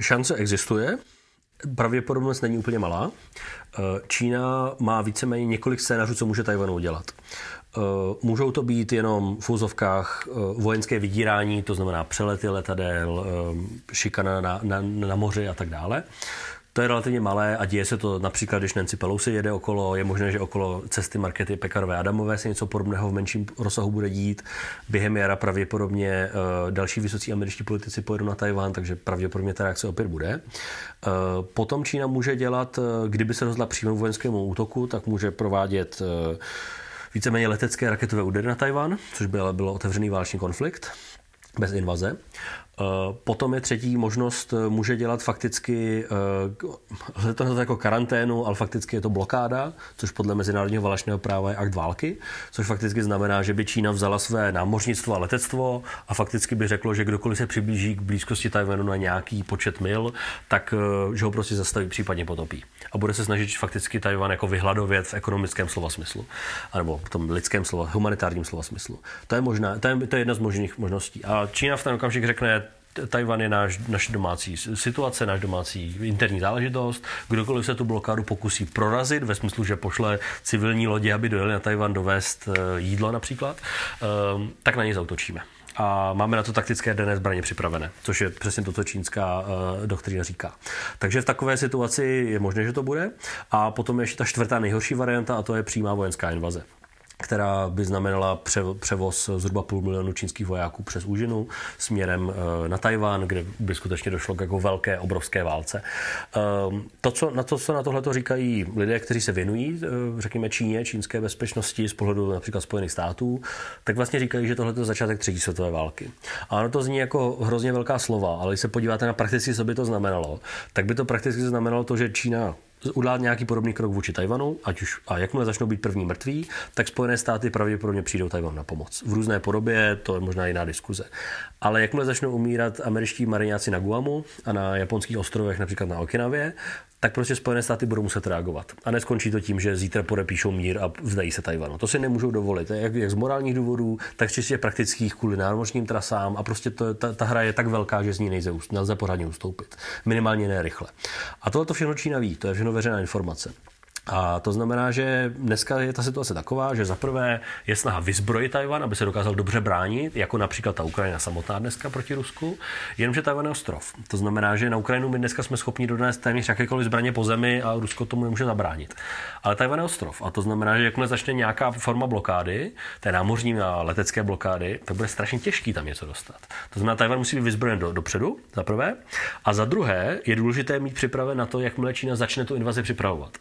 Šance existuje, pravděpodobnost není úplně malá. Eh, Čína má víceméně několik scénářů, co může Tajvanu udělat. Eh, můžou to být jenom v úzovkách eh, vojenské vydírání, to znamená přelety letadel, šikana na, na, na moři a tak dále. To je relativně malé a děje se to například, když Nancy Pelosi jede okolo, je možné, že okolo cesty Markety Pekarové Adamové se něco podobného v menším rozsahu bude dít. Během jara pravděpodobně uh, další vysocí američtí politici pojedou na Tajván, takže pravděpodobně ta reakce opět bude. Uh, potom Čína může dělat, uh, kdyby se rozhodla přímo vojenskému útoku, tak může provádět víceméně letecké raketové údery na Tajván, což byl, byl otevřený válečný konflikt bez invaze. Eh, potom je třetí možnost, eh, může dělat fakticky, eh, lze to jako karanténu, ale fakticky je to blokáda, což podle mezinárodního válečného práva je akt války, což fakticky znamená, že by Čína vzala své námořnictvo a letectvo a fakticky by řeklo, že kdokoliv se přiblíží k blízkosti Tajvanu na nějaký počet mil, tak že ho prostě zastaví, případně potopí. A bude se snažit fakticky Tajvan jako vyhladovět v ekonomickém slova smyslu, anebo v tom lidském slova, humanitárním slova smyslu. To je možná, to je, to je jedna z možných možností. A Čína v ten okamžik řekne, Tajvan je náš, naše domácí situace, náš domácí interní záležitost. Kdokoliv se tu blokádu pokusí prorazit, ve smyslu, že pošle civilní lodě, aby dojeli na Tajvan dovést eh, jídlo například, ehm, tak na něj zautočíme. a máme na to taktické jaderné zbraně připravené, což je přesně to, co čínská uh, doktrína říká. Takže v takové situaci je možné, že to bude. A potom je ještě ta čtvrtá nejhorší varianta a to je přímá vojenská invaze která by znamenala převoz zhruba půl milionu čínských vojáků přes úžinu směrem eh, na Tajván, kde by skutečně došlo k jako velké, obrovské válce. Ehm, to, co, na to, co na tohle říkají lidé, kteří se věnují, eh, řekněme, Číně, čínské bezpečnosti z pohledu například Spojených států, tak vlastně říkají, že tohle je začátek třetí světové války. A ono to zní jako hrozně velká slova, ale když se podíváte na prakticky, co by to znamenalo, tak by to prakticky znamenalo to, že Čína udělat nějaký podobný krok vůči Tajvanu, ať už a jakmile začnou být první mrtví, tak Spojené státy pravděpodobně přijdou Tajvanu na pomoc. V různé podobě, to je možná jiná diskuze. Ale jakmile začnou umírat američtí mariňáci na Guamu a na japonských ostrovech, například na Okinavě, tak prostě Spojené státy budou muset reagovat. A neskončí to tím, že zítra podepíšou mír a vzdají se Tajvanu. To si nemůžou dovolit, jak, jak z morálních důvodů, tak čistě praktických kvůli námořním trasám a prostě to, ta, ta, hra je tak velká, že z ní nejde, nelze pořádně ustoupit. Minimálně ne rychle. A tohle to všechno Čína ví, to je všechno veřejná informace. A to znamená, že dneska je ta situace taková, že zaprvé je snaha vyzbrojit Tajvan, aby se dokázal dobře bránit, jako například ta Ukrajina samotná dneska proti Rusku, jenomže Tajvan je ostrov. To znamená, že na Ukrajinu my dneska jsme schopni dodnes téměř jakékoliv zbraně po zemi a Rusko tomu nemůže zabránit. Ale Tajvan je ostrov a to znamená, že jakmile začne nějaká forma blokády, té námořní a letecké blokády, tak bude strašně těžký tam něco dostat. To znamená, Tajvan musí být vyzbrojen do, dopředu, za prvé, a za druhé je důležité mít připraven na to, jakmile Čína začne tu invazi připravovat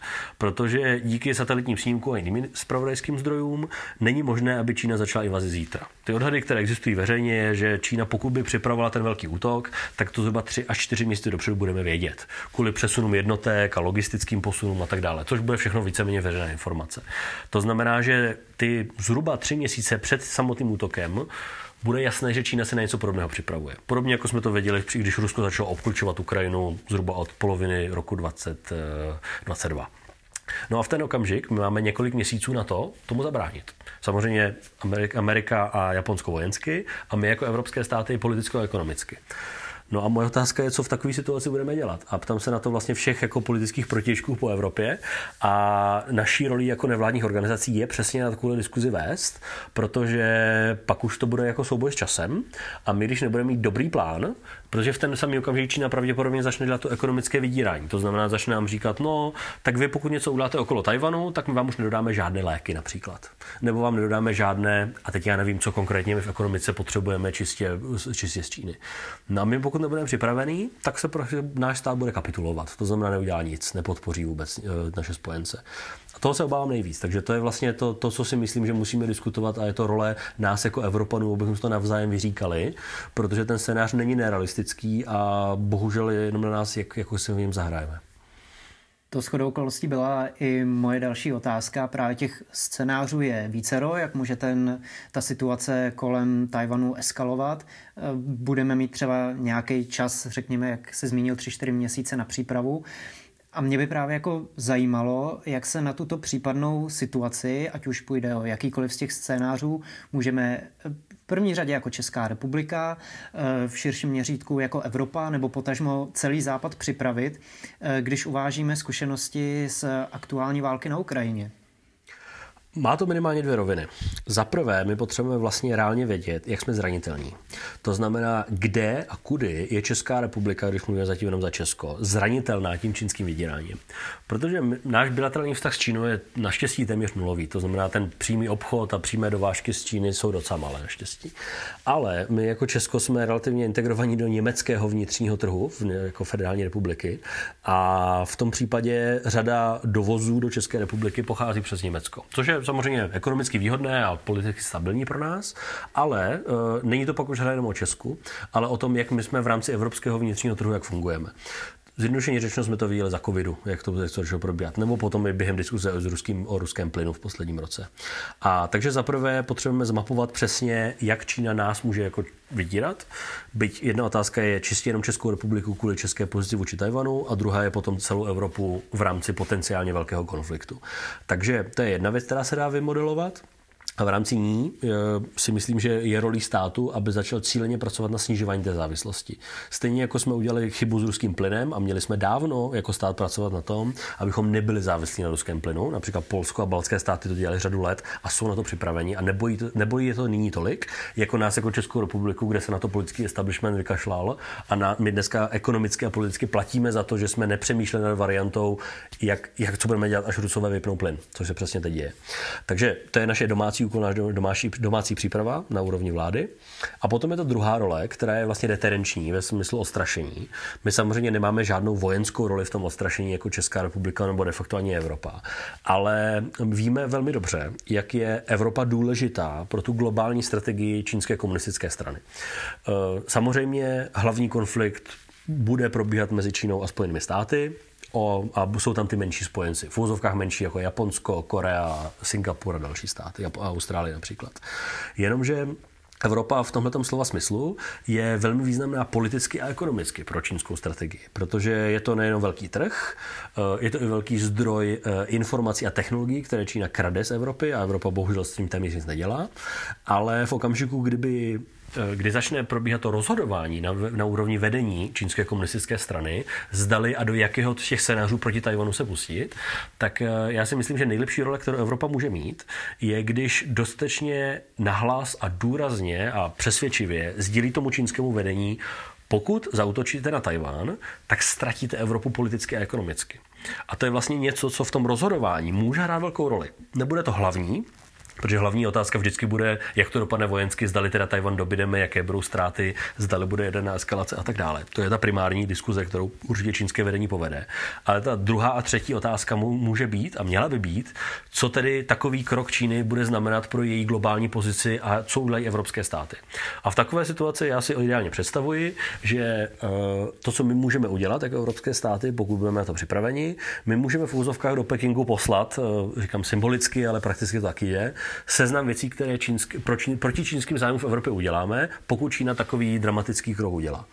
protože díky satelitním snímkům a jiným spravodajským zdrojům není možné, aby Čína začala invazi zítra. Ty odhady, které existují veřejně, je, že Čína, pokud by připravovala ten velký útok, tak to zhruba 3 až 4 měsíce dopředu budeme vědět. Kvůli přesunům jednotek a logistickým posunům a tak dále, což bude všechno víceméně veřejná informace. To znamená, že ty zhruba 3 měsíce před samotným útokem bude jasné, že Čína se na něco podobného připravuje. Podobně jako jsme to věděli, když Rusko začalo obklúčovat Ukrajinu zhruba od poloviny roku 2022. No a v ten okamžik my máme několik měsíců na to tomu zabránit. Samozřejmě Amerika a Japonsko vojensky a my jako evropské státy politicko-ekonomicky. No a moje otázka je, co v takové situaci budeme dělat. A ptám se na to vlastně všech jako politických protižků po Evropě. A naší roli jako nevládních organizací je přesně na takovou diskuzi vést, protože pak už to bude jako souboj s časem. A my, když nebudeme mít dobrý plán, protože v ten samý okamžik Čína pravděpodobně začne dělat to ekonomické vydírání. To znamená, začne nám říkat, no, tak vy pokud něco uděláte okolo Tajvanu, tak my vám už nedodáme žádné léky například. Nebo vám nedodáme žádné, a teď já nevím, co konkrétně my v ekonomice potřebujeme čistě, čistě z Číny. No a my pokud nebudeme připravený, tak se prostě náš stát bude kapitulovat. To znamená, neudělá nic, nepodpoří vůbec eh, naše spojence. A toho se obávám nejvíc. Takže to je vlastně to, to, co si myslím, že musíme diskutovat a je to role nás jako Evropanů, abychom to navzájem vyříkali, protože ten scénář není nerealistický a bohužel je jenom na nás, jak, jako si v něm zahrajeme. To shodou okolností byla i moje další otázka. Právě těch scénářů je vícero, jak může ten, ta situace kolem Tajvanu eskalovat. Budeme mít třeba nějaký čas, řekněme, jak se zmínil, 3-4 měsíce na přípravu. A mě by právě jako zajímalo, jak se na tuto případnou situaci, ať už půjde o jakýkoliv z těch scénářů, můžeme v první řadě jako Česká republika, eh, v širším měřítku jako Evropa nebo potažmo celý Západ připravit, eh, když uvážíme zkušenosti z aktuální války na Ukrajině. Má to minimálně dvě roviny. Za prvé, my potřebujeme vlastně reálně vědět, jak jsme zranitelní. To znamená, kde a kudy je Česká republika, když mluvíme zatím jenom za Česko, zranitelná tím čínským vydíráním. Protože náš bilaterální vztah s Čínou je naštěstí téměř nulový. To znamená, ten přímý obchod a přímé dovážky z Číny jsou docela malé naštěstí. Ale my jako Česko jsme relativně integrovaní do německého vnitřního trhu, jako federální republiky. A v tom případě řada dovozů do České republiky pochází přes Německo. Což je samozřejmě ekonomicky výhodné a politicky stabilní pro nás, ale uh, není to pak už jenom o Česku, ale o tom, jak my jsme v rámci evropského vnitřního trhu, jak fungujeme. Zjednodušeně řečeno jsme to viděli za covidu, jak to začalo probíhat, nebo potom i během diskuze o, ruským, o ruském plynu v posledním roce. A takže zaprvé potřebujeme zmapovat přesně, jak Čína nás může jako vydírat. Byť jedna otázka je čistě jenom Českou republiku kvůli české pozici vůči Tajvanu a druhá je potom celou Evropu v rámci potenciálně velkého konfliktu. Takže to je jedna věc, která se dá vymodelovat. A v rámci ní eh, si myslím, že je rolí státu, aby začal cíleně pracovat na snižování té závislosti. Stejně jako jsme udělali chybu s ruským plynem a měli jsme dávno jako stát pracovat na tom, abychom nebyli závislí na ruském plynu. Například Polsko a baltské státy to dělali řadu let a jsou na to připraveni a nebojí, to, nebojí je to nyní tolik, jako nás jako Českou republiku, kde se na to politický establishment vykašlal a na, my dneska ekonomicky a politicky platíme za to, že jsme nepřemýšleli nad variantou, jak, jak co budeme dělat, až Rusové vypnou plyn, což se přesně teď děje. Takže to je naše domácí úkol, náš domácí, domácí příprava na úrovni vlády. A potom je to druhá role, která je vlastně deterenční ve smyslu ostrašení. My samozřejmě nemáme žádnou vojenskou roli v tom ostrašení jako Česká republika nebo de facto ani Evropa. Ale víme velmi dobře, jak je Evropa důležitá pro tu globální strategii čínské komunistické strany. Eh, samozřejmě hlavní konflikt bude probíhat mezi Čínou a Spojenými státy o, a jsou tam ty menší spojenci. V úzovkách menší jako Japonsko, Korea, Singapur a další státy, a Austrálie například. Jenomže Evropa v tomto slova smyslu je velmi významná politicky a ekonomicky pro čínskou strategii, protože je to nejen velký trh, eh, je to i velký zdroj eh, informací a technologií, které Čína krade z Evropy a Evropa bohužel s tím téměř nic nedělá, ale v okamžiku, kdyby kdy začne probíhat to rozhodování na, na úrovni vedení čínské komunistické strany, zdali a do jakého z těch scénářů proti Tajvanu se pustit, tak eh, já si myslím, že nejlepší role, kterou Evropa může mít, je, když dostatečně nahlas a důrazně a přesvědčivě sdílí tomu čínskému vedení, pokud zautočíte na Tajván, tak ztratíte Evropu politicky a ekonomicky. A to je vlastně něco, co v tom rozhodování může hrát velkou roli. Nebude to hlavní, Protože hlavní otázka vždycky bude, jak to dopadne vojensky, zdali teda Tajvan dobydeme, jaké budou ztráty, zdali bude jedna eskalace a tak dále. To je ta primární diskuze, kterou určitě čínské vedení povede. Ale ta druhá a třetí otázka může být a měla by být, co tedy takový krok Číny bude znamenat pro její globální pozici a co udělají evropské státy. A v takové situaci já si ideálně představuji, že eh, to, co my můžeme udělat jako evropské státy, pokud budeme na to připraveni, my můžeme v úzovkách do Pekingu poslat, eh, říkám symbolicky, ale prakticky to taky je, seznam věcí, které čínsk, proti, proti čínským zájmům v Evropě uděláme, pokud Čína takový dramatický krok udělá.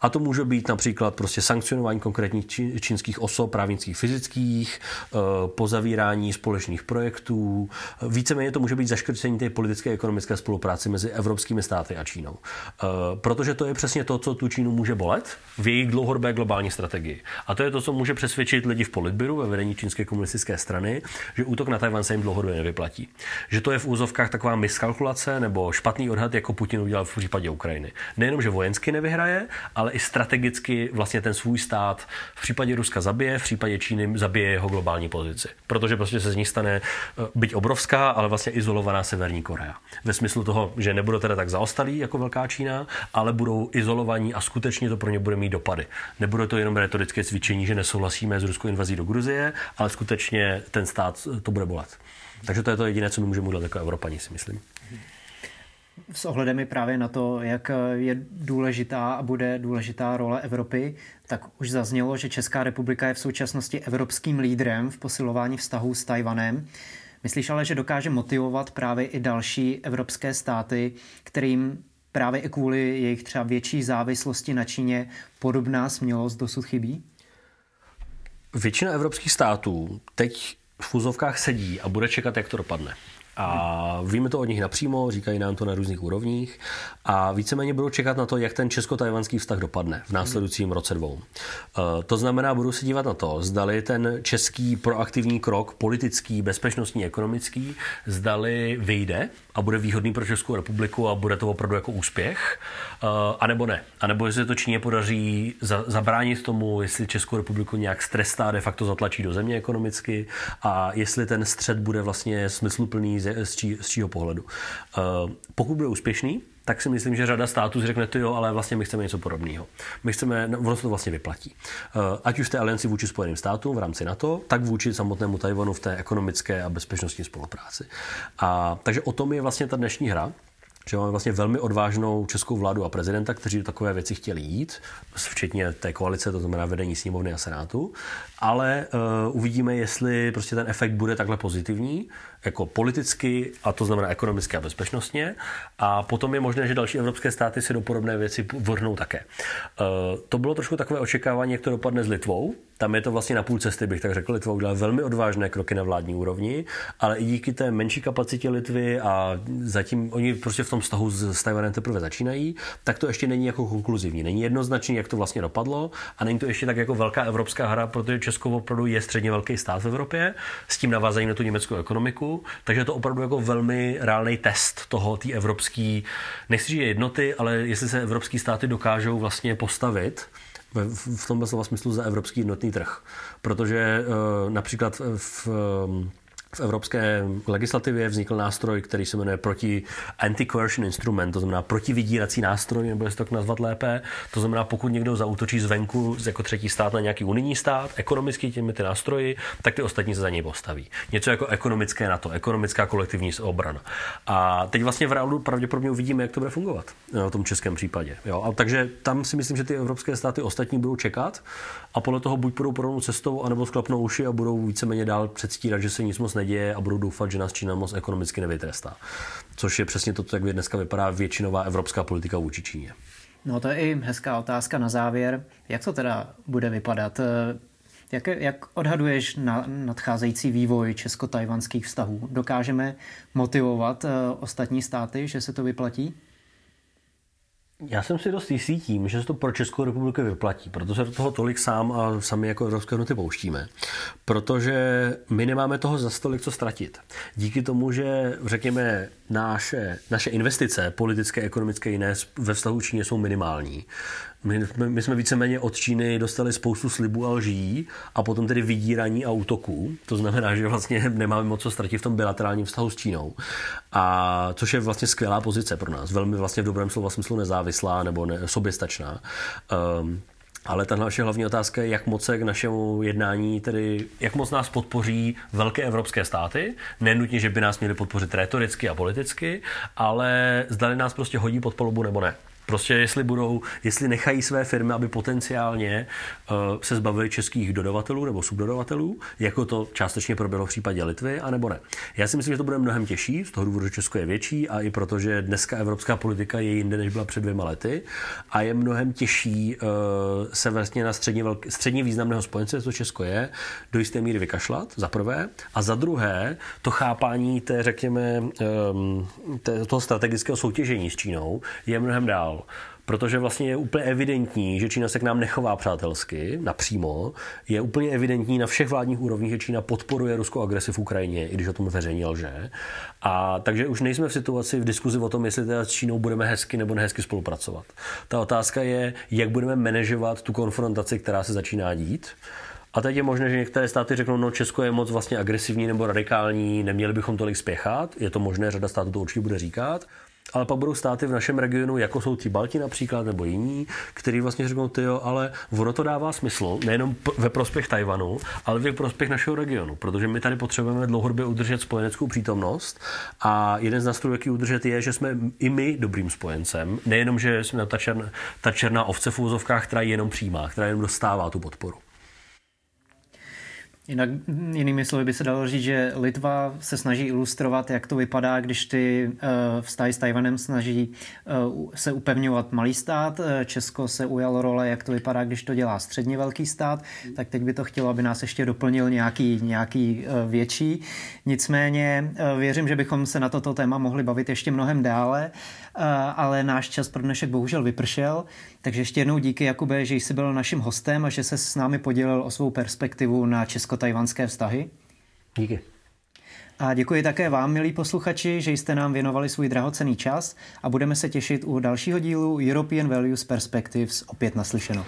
A to může být například prostě sankcionování konkrétních čínských osob, právnických, fyzických, eh, pozavírání společných projektů. Víceméně to může být zaškrcení té politické a ekonomické spolupráce mezi evropskými státy a Čínou. Eh, protože to je přesně to, co tu Čínu může bolet v jejich dlouhodobé globální strategii. A to je to, co může přesvědčit lidi v politbyru ve vedení čínské komunistické strany, že útok na Tajvan se jim dlouhodobě nevyplatí. Že že to je v úzovkách taková miskalkulace nebo špatný odhad, jako Putin udělal v případě Ukrajiny. Nejenom, že vojensky nevyhraje, ale i strategicky vlastně ten svůj stát v případě Ruska zabije, v případě Číny zabije jeho globální pozici. Protože prostě se z ní stane eh, byť obrovská, ale vlastně izolovaná Severní Korea. Ve smyslu toho, že nebudou teda tak zaostalí jako velká Čína, ale budou izolovaní a skutečně to pro ně bude mít dopady. Nebude to jenom retorické cvičení, že nesouhlasíme s ruskou invazí do Gruzie, ale skutečně ten stát to bude bolet. Takže to je to jediné, co my můžeme udělat jako Evropani, si myslím. S ohledem i právě na to, jak je důležitá a bude důležitá role Evropy, tak už zaznělo, že Česká republika je v současnosti evropským lídrem v posilování vztahů s Tajvanem. Myslíš ale, že dokáže motivovat právě i další evropské státy, kterým právě i kvůli jejich třeba větší závislosti na Číně podobná smělost dosud chybí? Většina evropských států teď v fuzovkách sedí a bude čekat, jak to dopadne. A víme to od nich napřímo, říkají nám to na různých úrovních a víceméně budou čekat na to, jak ten česko-tajvanský vztah dopadne v následujícím roce dvou. Eh, to znamená, budu se dívat na to, zdali ten český proaktivní krok, politický, bezpečnostní, ekonomický, zdali vyjde a bude výhodný pro Českou republiku a bude to opravdu jako úspěch, uh, anebo ne. A nebo jestli to Číně podaří za, zabránit tomu, jestli Českou republiku nějak strestá, de facto zatlačí do země ekonomicky a jestli ten střed bude vlastně smysluplný z, z, čí, z čího pohledu. Uh, pokud bude úspěšný, tak si myslím, že řada států řekne, to jo, ale vlastně my chceme něco podobného. My chceme, no, ono se to vlastně vyplatí. Uh, ať už v té alianci vůči Spojeným státům v rámci NATO, tak vůči samotnému Tajvanu v té ekonomické a bezpečnostní spolupráci. A, takže o tom je vlastně ta dnešní hra že máme vlastně velmi odvážnou českou vládu a prezidenta, kteří do takové věci chtěli jít, včetně té koalice, to znamená vedení sněmovny a senátu, ale uh, uvidíme, jestli prostě ten efekt bude takhle pozitivní, jako politicky, a to znamená ekonomicky a bezpečnostně, a potom je možné, že další evropské státy si do podobné věci vrhnou také. Uh, to bylo trošku takové očekávání, jak to dopadne s Litvou, tam je to vlastně na půl cesty, bych tak řekl. Litva udělala velmi odvážné kroky na vládní úrovni, ale i díky té menší kapacitě Litvy a zatím oni prostě v tom vztahu s, s Tajvanem teprve začínají, tak to ještě není jako konkluzivní. Není jednoznačný, jak to vlastně dopadlo a není to ještě tak jako velká evropská hra, protože Česko opravdu je středně velký stát v Evropě, s tím navázají na tu německou ekonomiku, takže je to opravdu jako velmi reálný test toho, té evropské, nechci říct jednoty, ale jestli se evropské státy dokážou vlastně postavit v tomhle slova smyslu za evropský jednotný trh. Protože eh, například v v evropské legislativě vznikl nástroj, který se jmenuje proti anti-coercion instrument, to znamená protivydírací nástroj, nebo jestli to tak nazvat lépe. To znamená, pokud někdo zautočí zvenku jako třetí stát na nějaký unijní stát, ekonomicky těmi ty nástroji, tak ty ostatní se za něj postaví. Něco jako ekonomické NATO, ekonomická kolektivní obrana. A teď vlastně v reálu pravděpodobně uvidíme, jak to bude fungovat no, v tom českém případě. Jo? A takže tam si myslím, že ty evropské státy ostatní budou čekat a podle toho buď půjdou podobnou cestou, anebo sklapnou uši a budou víceméně dál předstírat, že se nic moc neděje a budou doufat, že nás Čína moc ekonomicky nevytrestá. Což je přesně to, jak dneska vypadá většinová evropská politika vůči Číně. No to je i hezká otázka na závěr. Jak to teda bude vypadat? Jak, jak odhaduješ na nadcházející vývoj česko-tajvanských vztahů? Dokážeme motivovat eh, ostatní státy, že se to vyplatí? Já jsem si dost jistý tím, že se to pro Českou republiku vyplatí, protože do toho tolik sám a sami jako Evropské hodnoty pouštíme. Protože my nemáme toho za stolik co ztratit. Díky tomu, že řekněme naše, naše investice, politické, ekonomické jiné ve vztahu Číně jsou minimální, my, my jsme víceméně od Číny dostali spoustu slibů a lží a potom tedy vydíraní a útoků. To znamená, že vlastně nemáme moc co ztratit v tom bilaterálním vztahu s Čínou. A což je vlastně skvělá pozice pro nás. Velmi vlastně v dobrém slova smyslu nezávislá nebo ne, soběstačná. Um, ale ta naše hlavní otázka je, jak moc se k našemu jednání, tedy jak moc nás podpoří velké evropské státy. Nenutně, že by nás měli podpořit retoricky a politicky, ale zdali nás prostě hodí pod polubu nebo ne. Prostě jestli budou, jestli nechají své firmy, aby potenciálně uh, se zbavili českých dodavatelů nebo subdodavatelů, jako to částečně proběhlo v případě Litvy, anebo ne. Já si myslím, že to bude mnohem těžší, z toho důvodu, že Česko je větší a i protože dneska evropská politika je jinde, než byla před dvěma lety. A je mnohem těžší uh, se vlastně na středně, velk, středně významného spojence, co Česko je, do jisté míry vykašlat, za prvé, a za druhé to chápání té, řekněme, um, té, toho strategického soutěžení s Čínou je mnohem dál protože vlastně je úplně evidentní, že Čína se k nám nechová přátelsky, napřímo. Je úplně evidentní na všech vládních úrovních, že Čína podporuje ruskou agresi v Ukrajině, i když o tom veřejně lže. A takže už nejsme v situaci v diskuzi o tom, jestli teda s Čínou budeme hezky nebo nehezky spolupracovat. Ta otázka je, jak budeme manažovat tu konfrontaci, která se začíná dít. A teď je možné, že některé státy řeknou, no Česko je moc vlastně agresivní nebo radikální, neměli bychom tolik spěchat. Je to možné, řada států to určitě bude říkat ale pak budou státy v našem regionu, jako jsou ti Balti například, nebo jiní, který vlastně řeknou, ty jo, ale ono to dává smysl, nejenom ve prospěch Tajvanu, ale ve prospěch našeho regionu, protože my tady potřebujeme dlouhodobě udržet spojeneckou přítomnost a jeden z nástrojů, jaký udržet, je, že jsme i my dobrým spojencem, nejenom, že jsme ta černá, ta černá ovce v úzovkách, která jenom přijímá, která jenom dostává tu podporu. Jinak jinými slovy by se dalo říct, že Litva se snaží ilustrovat, jak to vypadá, když ty uh, vztahy s Tajvanem snaží uh, se upevňovat malý stát. Eh, Česko se ujalo role, jak to vypadá, když to dělá středně velký stát. Tak teď by to chtělo, aby nás ještě doplnil nějaký, nějaký větší. Nicméně věřím, že bychom se na toto téma mohli bavit ještě mnohem dále, ale náš čas pro dnešek bohužel vypršel. Takže ještě jednou díky, Jakube, že jsi byl naším hostem a že se s námi podělil o svou perspektivu na česko-tajvanské vztahy. Díky. A děkuji také vám, milí posluchači, že jste nám věnovali svůj drahocený čas a budeme se těšit u dalšího dílu European Values Perspectives opět naslyšenou.